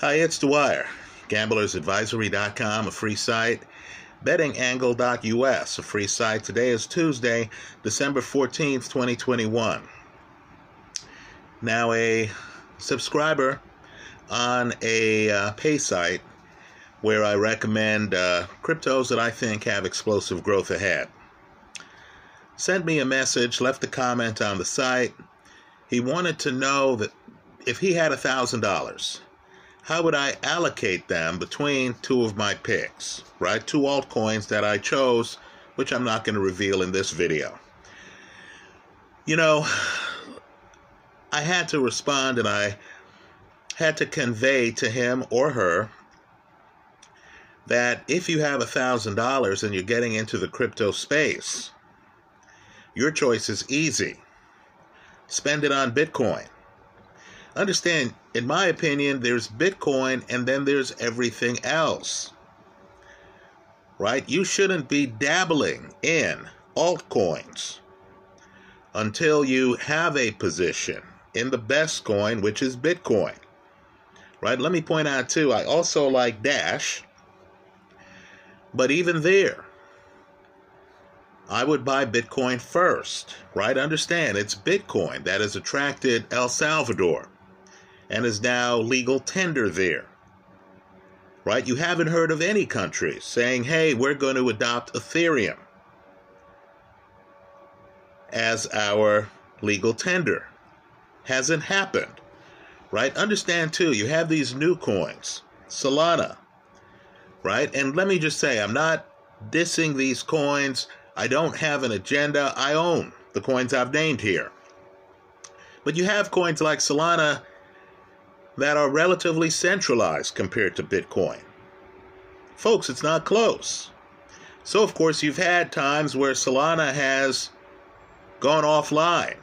Hi, it's Dwyer. GamblersAdvisory.com, a free site. BettingAngle.us, a free site. Today is Tuesday, December 14th, 2021. Now, a subscriber on a uh, pay site where I recommend uh, cryptos that I think have explosive growth ahead. Sent me a message, left a comment on the site. He wanted to know that if he had a $1,000, how would I allocate them between two of my picks, right? Two altcoins that I chose, which I'm not going to reveal in this video. You know, I had to respond and I had to convey to him or her that if you have a thousand dollars and you're getting into the crypto space, your choice is easy. Spend it on Bitcoin understand, in my opinion, there's Bitcoin and then there's everything else. Right? You shouldn't be dabbling in altcoins until you have a position in the best coin, which is Bitcoin. Right? Let me point out, too, I also like Dash. But even there, I would buy Bitcoin first, right? Understand, it's Bitcoin that has attracted El Salvador and is now legal tender there. Right? You haven't heard of any country saying, hey, we're going to adopt Ethereum as our legal tender. Hasn't happened. Right? Understand too, you have these new coins, Solana. Right? And let me just say, I'm not dissing these coins. I don't have an agenda. I own the coins I've named here. But you have coins like Solana that are relatively centralized compared to Bitcoin. Folks, it's not close. So, of course, you've had times where Solana has gone offline.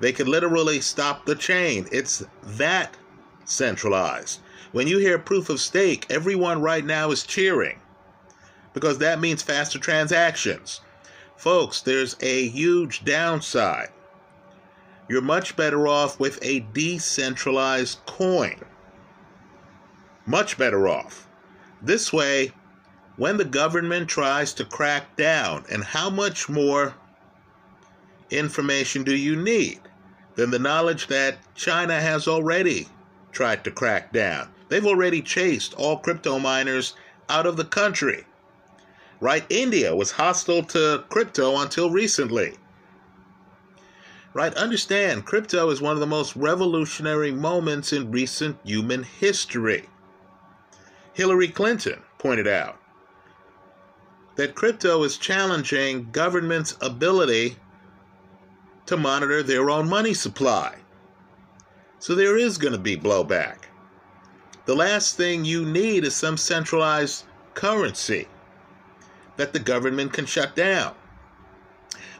They could literally stop the chain. It's that centralized. When you hear proof of stake, everyone right now is cheering because that means faster transactions. Folks, there's a huge downside you're much better off with a decentralized coin. Much better off. This way, when the government tries to crack down, and how much more information do you need than the knowledge that China has already tried to crack down? They've already chased all crypto miners out of the country. Right? India was hostile to crypto until recently right? Understand, crypto is one of the most revolutionary moments in recent human history. Hillary Clinton pointed out that crypto is challenging government's ability to monitor their own money supply. So there is going to be blowback. The last thing you need is some centralized currency that the government can shut down.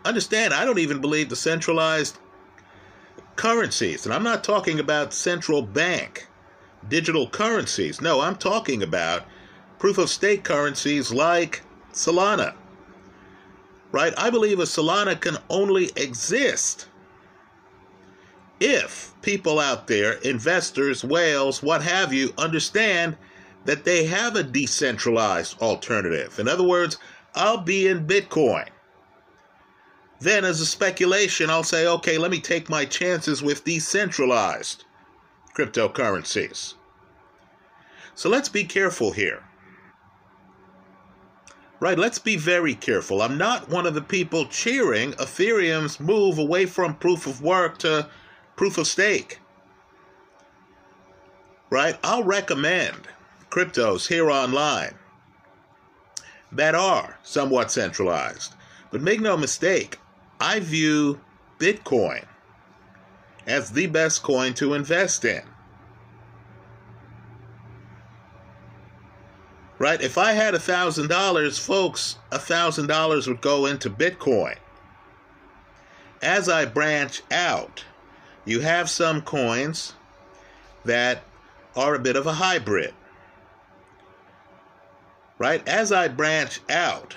Understand, I don't even believe the centralized currencies, and I'm not talking about central bank digital currencies. No, I'm talking about proof of stake currencies like Solana. Right? I believe a Solana can only exist if people out there, investors, whales, what have you, understand that they have a decentralized alternative. In other words, I'll be in Bitcoin. Then, as a speculation, I'll say, okay, let me take my chances with decentralized cryptocurrencies. So let's be careful here. Right, let's be very careful. I'm not one of the people cheering Ethereum's move away from proof of work to proof of stake. Right, I'll recommend cryptos here online that are somewhat centralized. But make no mistake, I view Bitcoin as the best coin to invest in. Right? If I had a thousand dollars, folks, a thousand dollars would go into Bitcoin. As I branch out, you have some coins that are a bit of a hybrid. Right? As I branch out,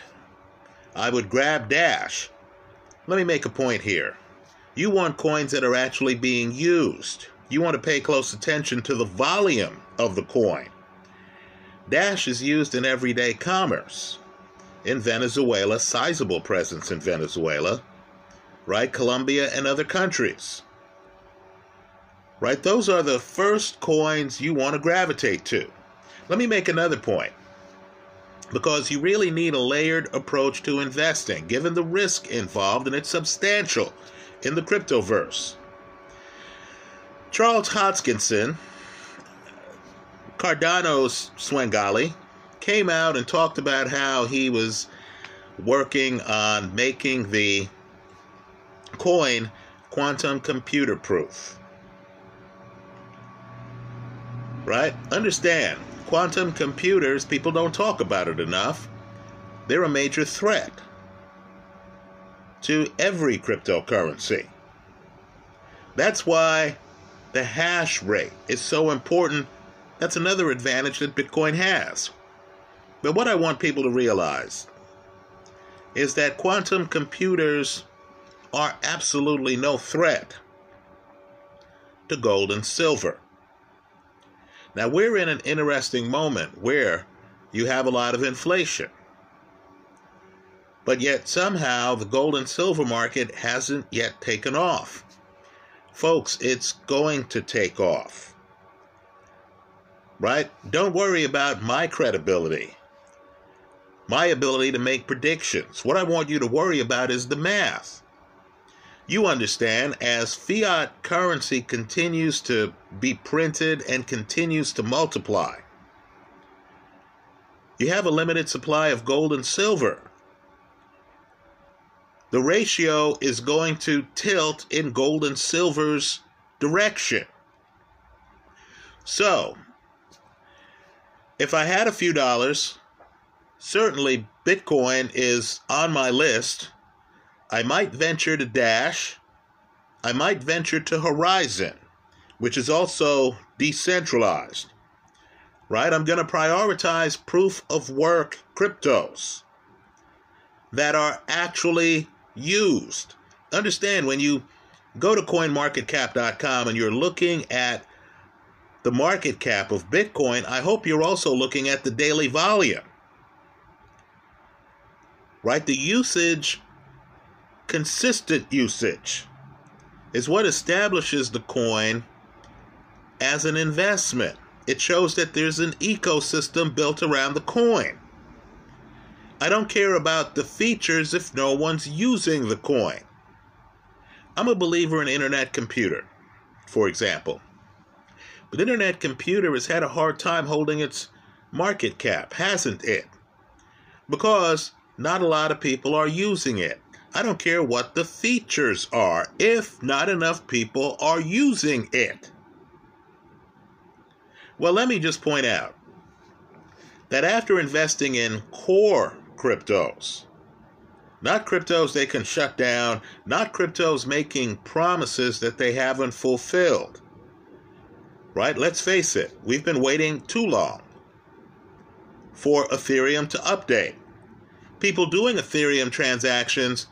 I would grab Dash let me make a point here. You want coins that are actually being used. You want to pay close attention to the volume of the coin. Dash is used in everyday commerce. In Venezuela, sizable presence in Venezuela, right? Colombia and other countries. Right? Those are the first coins you want to gravitate to. Let me make another point. Because you really need a layered approach to investing, given the risk involved, and it's substantial in the cryptoverse. Charles Hoskinson, Cardano's Svengali, came out and talked about how he was working on making the coin quantum computer proof. Right? Understand, quantum computers, people don't talk about it enough. They're a major threat to every cryptocurrency. That's why the hash rate is so important. That's another advantage that Bitcoin has. But what I want people to realize is that quantum computers are absolutely no threat to gold and silver. Now, we're in an interesting moment where you have a lot of inflation. But yet, somehow, the gold and silver market hasn't yet taken off. Folks, it's going to take off. Right? Don't worry about my credibility, my ability to make predictions. What I want you to worry about is the math. You understand, as fiat currency continues to be printed and continues to multiply, you have a limited supply of gold and silver. The ratio is going to tilt in gold and silver's direction. So, if I had a few dollars, certainly Bitcoin is on my list I might venture to Dash. I might venture to Horizen, which is also decentralized. Right? I'm going to prioritize proof of work cryptos that are actually used. Understand when you go to coinmarketcap.com and you're looking at the market cap of Bitcoin, I hope you're also looking at the daily volume. Right? The usage consistent usage is what establishes the coin as an investment. It shows that there's an ecosystem built around the coin. I don't care about the features if no one's using the coin. I'm a believer in internet computer, for example. But internet computer has had a hard time holding its market cap, hasn't it? Because not a lot of people are using it. I don't care what the features are if not enough people are using it. Well, let me just point out that after investing in core cryptos, not cryptos they can shut down, not cryptos making promises that they haven't fulfilled. Right? Let's face it, we've been waiting too long for Ethereum to update. People doing Ethereum transactions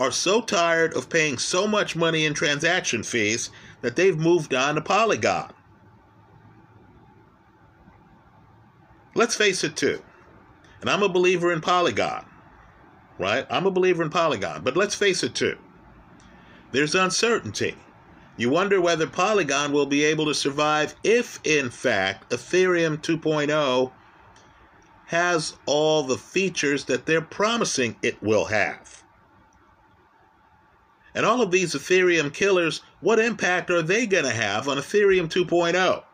are so tired of paying so much money in transaction fees that they've moved on to Polygon. Let's face it, too. And I'm a believer in Polygon, right? I'm a believer in Polygon. But let's face it, too. There's uncertainty. You wonder whether Polygon will be able to survive if, in fact, Ethereum 2.0 has all the features that they're promising it will have. And all of these Ethereum killers, what impact are they going to have on Ethereum 2.0?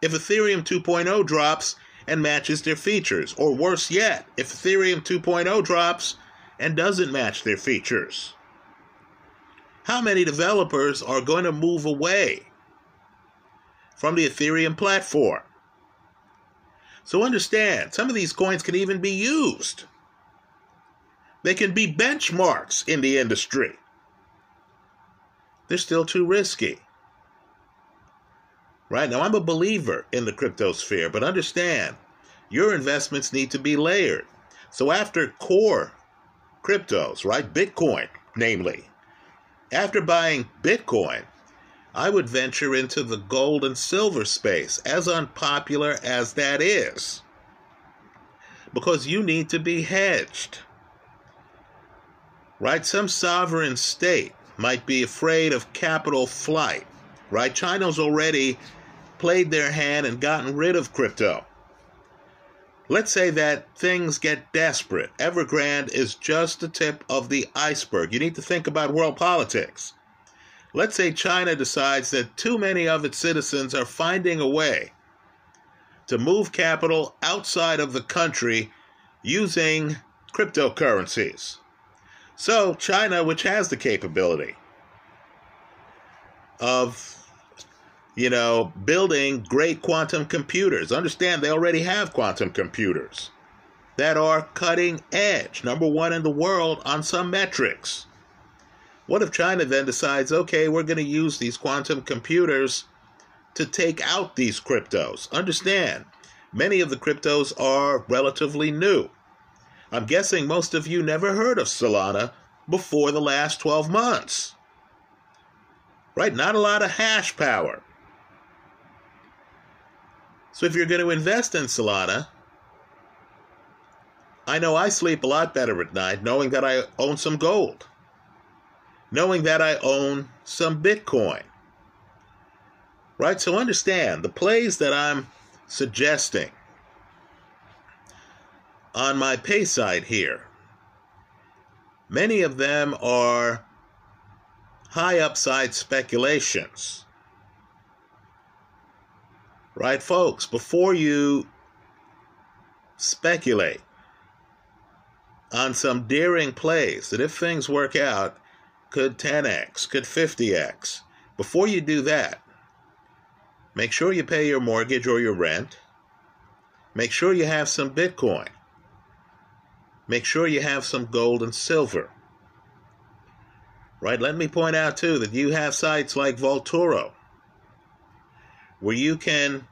If Ethereum 2.0 drops and matches their features, or worse yet, if Ethereum 2.0 drops and doesn't match their features, how many developers are going to move away from the Ethereum platform? So understand, some of these coins can even be used. They can be benchmarks in the industry they're still too risky. Right now, I'm a believer in the crypto sphere, but understand your investments need to be layered. So, after core cryptos, right, Bitcoin, namely, after buying Bitcoin, I would venture into the gold and silver space, as unpopular as that is, because you need to be hedged. Right? Some sovereign state might be afraid of capital flight. Right? China's already played their hand and gotten rid of crypto. Let's say that things get desperate. Evergrande is just the tip of the iceberg. You need to think about world politics. Let's say China decides that too many of its citizens are finding a way to move capital outside of the country using cryptocurrencies. So, China, which has the capability of you know, building great quantum computers. Understand they already have quantum computers that are cutting edge, number one in the world on some metrics. What if China then decides, okay, we're going to use these quantum computers to take out these cryptos? Understand, many of the cryptos are relatively new. I'm guessing most of you never heard of Solana before the last 12 months. Right? Not a lot of hash power. So if you're going to invest in Solana, I know I sleep a lot better at night knowing that I own some gold, knowing that I own some Bitcoin. Right? So understand the plays that I'm suggesting on my pay side here, many of them are high upside speculations. Right, folks? Before you speculate on some daring plays that if things work out could 10x, could 50x, before you do that, make sure you pay your mortgage or your rent. Make sure you have some Bitcoin. Make sure you have some gold and silver. Right? Let me point out too that you have sites like Vaultoro where you can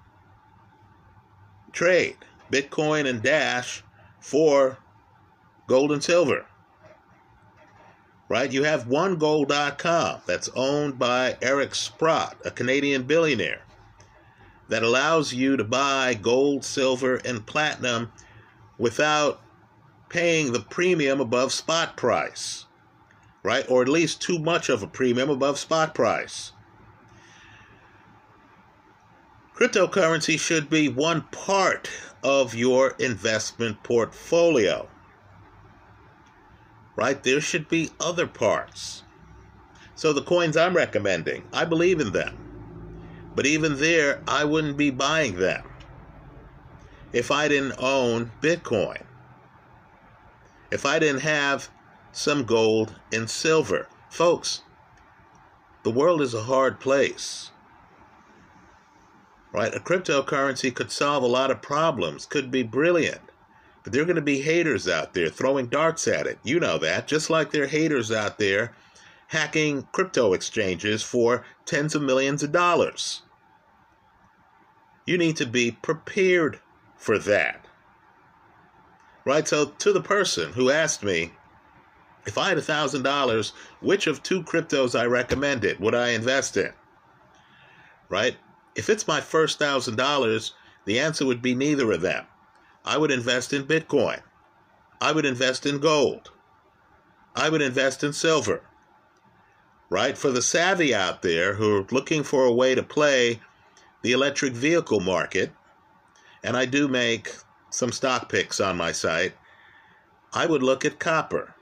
trade Bitcoin and Dash for gold and silver. Right? You have onegold.com that's owned by Eric Sprott, a Canadian billionaire, that allows you to buy gold, silver, and platinum without paying the premium above spot price. Right? Or at least too much of a premium above spot price. Cryptocurrency should be one part of your investment portfolio. Right? There should be other parts. So, the coins I'm recommending, I believe in them. But even there, I wouldn't be buying them if I didn't own Bitcoin, if I didn't have some gold and silver. Folks, the world is a hard place right? A cryptocurrency could solve a lot of problems, could be brilliant. But there are going to be haters out there throwing darts at it. You know that. Just like there are haters out there hacking crypto exchanges for tens of millions of dollars. You need to be prepared for that. Right? So, to the person who asked me, if I had $1,000, which of two cryptos I recommended would I invest in? Right? If it's my first thousand dollars, the answer would be neither of them. I would invest in Bitcoin. I would invest in gold. I would invest in silver. Right? For the savvy out there who are looking for a way to play the electric vehicle market, and I do make some stock picks on my site, I would look at copper.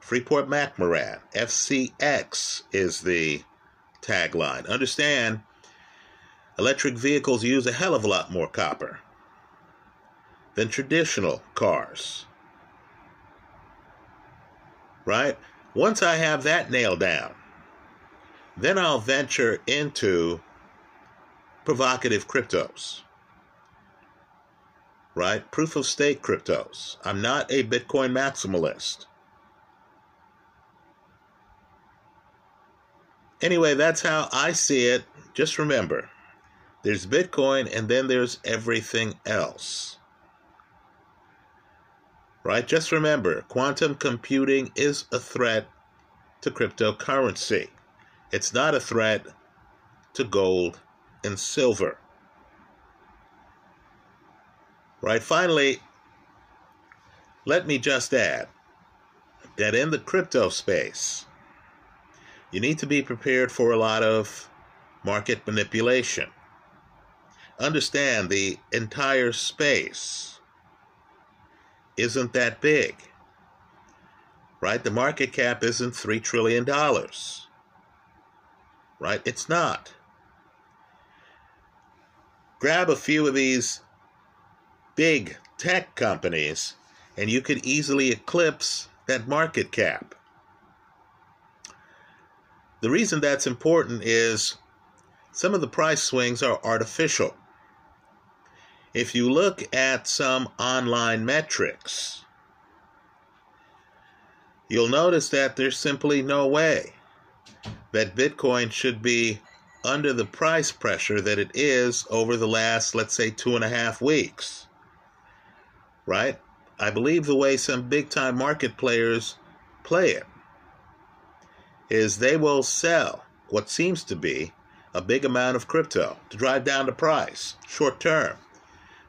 Freeport McMoRan, FCX is the tagline. Understand, electric vehicles use a hell of a lot more copper than traditional cars. Right? Once I have that nailed down, then I'll venture into provocative cryptos. Right? Proof of stake cryptos. I'm not a Bitcoin maximalist. Anyway, that's how I see it. Just remember there's Bitcoin, and then there's everything else. Right? Just remember quantum computing is a threat to cryptocurrency. It's not a threat to gold and silver. Right, finally, let me just add that in the crypto space, you need to be prepared for a lot of market manipulation. Understand the entire space isn't that big. Right? The market cap isn't $3 trillion. Right? It's not. Grab a few of these big tech companies and you could easily eclipse that market cap. The reason that's important is some of the price swings are artificial. If you look at some online metrics, you'll notice that there's simply no way that Bitcoin should be under the price pressure that it is over the last, let's say, two and a half weeks. Right? I believe the way some big time market players play it is they will sell what seems to be a big amount of crypto to drive down the price short term.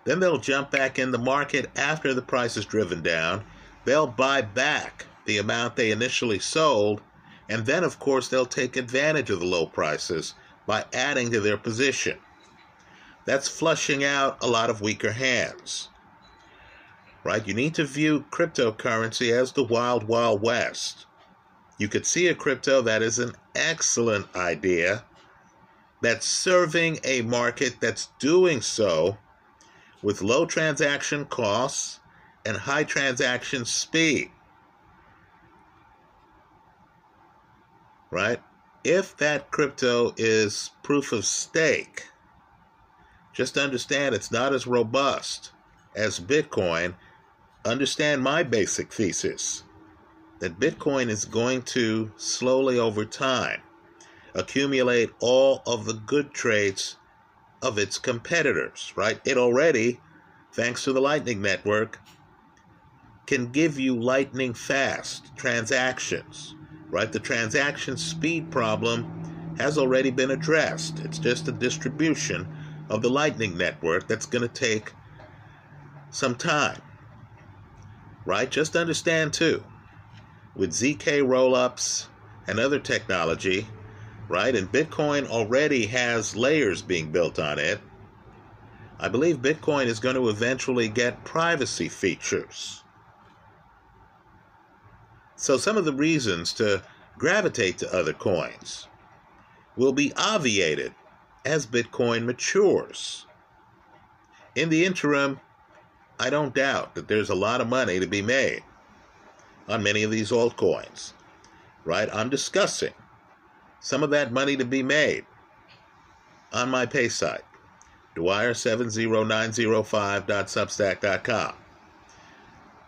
Then they'll jump back in the market after the price is driven down. They'll buy back the amount they initially sold, and then, of course, they'll take advantage of the low prices by adding to their position. That's flushing out a lot of weaker hands right? You need to view cryptocurrency as the wild, wild west. You could see a crypto that is an excellent idea that's serving a market that's doing so with low transaction costs and high transaction speed. Right? If that crypto is proof of stake, just understand it's not as robust as Bitcoin understand my basic thesis that Bitcoin is going to slowly over time accumulate all of the good traits of its competitors, right? It already, thanks to the Lightning Network, can give you lightning fast transactions, right? The transaction speed problem has already been addressed. It's just a distribution of the Lightning Network that's going to take some time right? Just understand too, with ZK rollups and other technology, right? And Bitcoin already has layers being built on it. I believe Bitcoin is going to eventually get privacy features. So some of the reasons to gravitate to other coins will be obviated as Bitcoin matures. In the interim, I don't doubt that there's a lot of money to be made on many of these altcoins, right? I'm discussing some of that money to be made on my pay site, Dwyer70905.substack.com,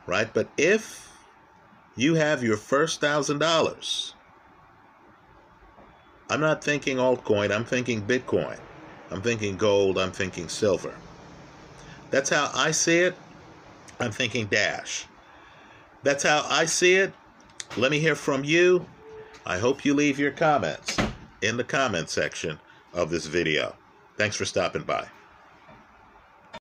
right? But if you have your first thousand dollars, I'm not thinking altcoin, I'm thinking Bitcoin, I'm thinking gold, I'm thinking silver. That's how I see it. I'm thinking Dash. That's how I see it. Let me hear from you. I hope you leave your comments in the comment section of this video. Thanks for stopping by.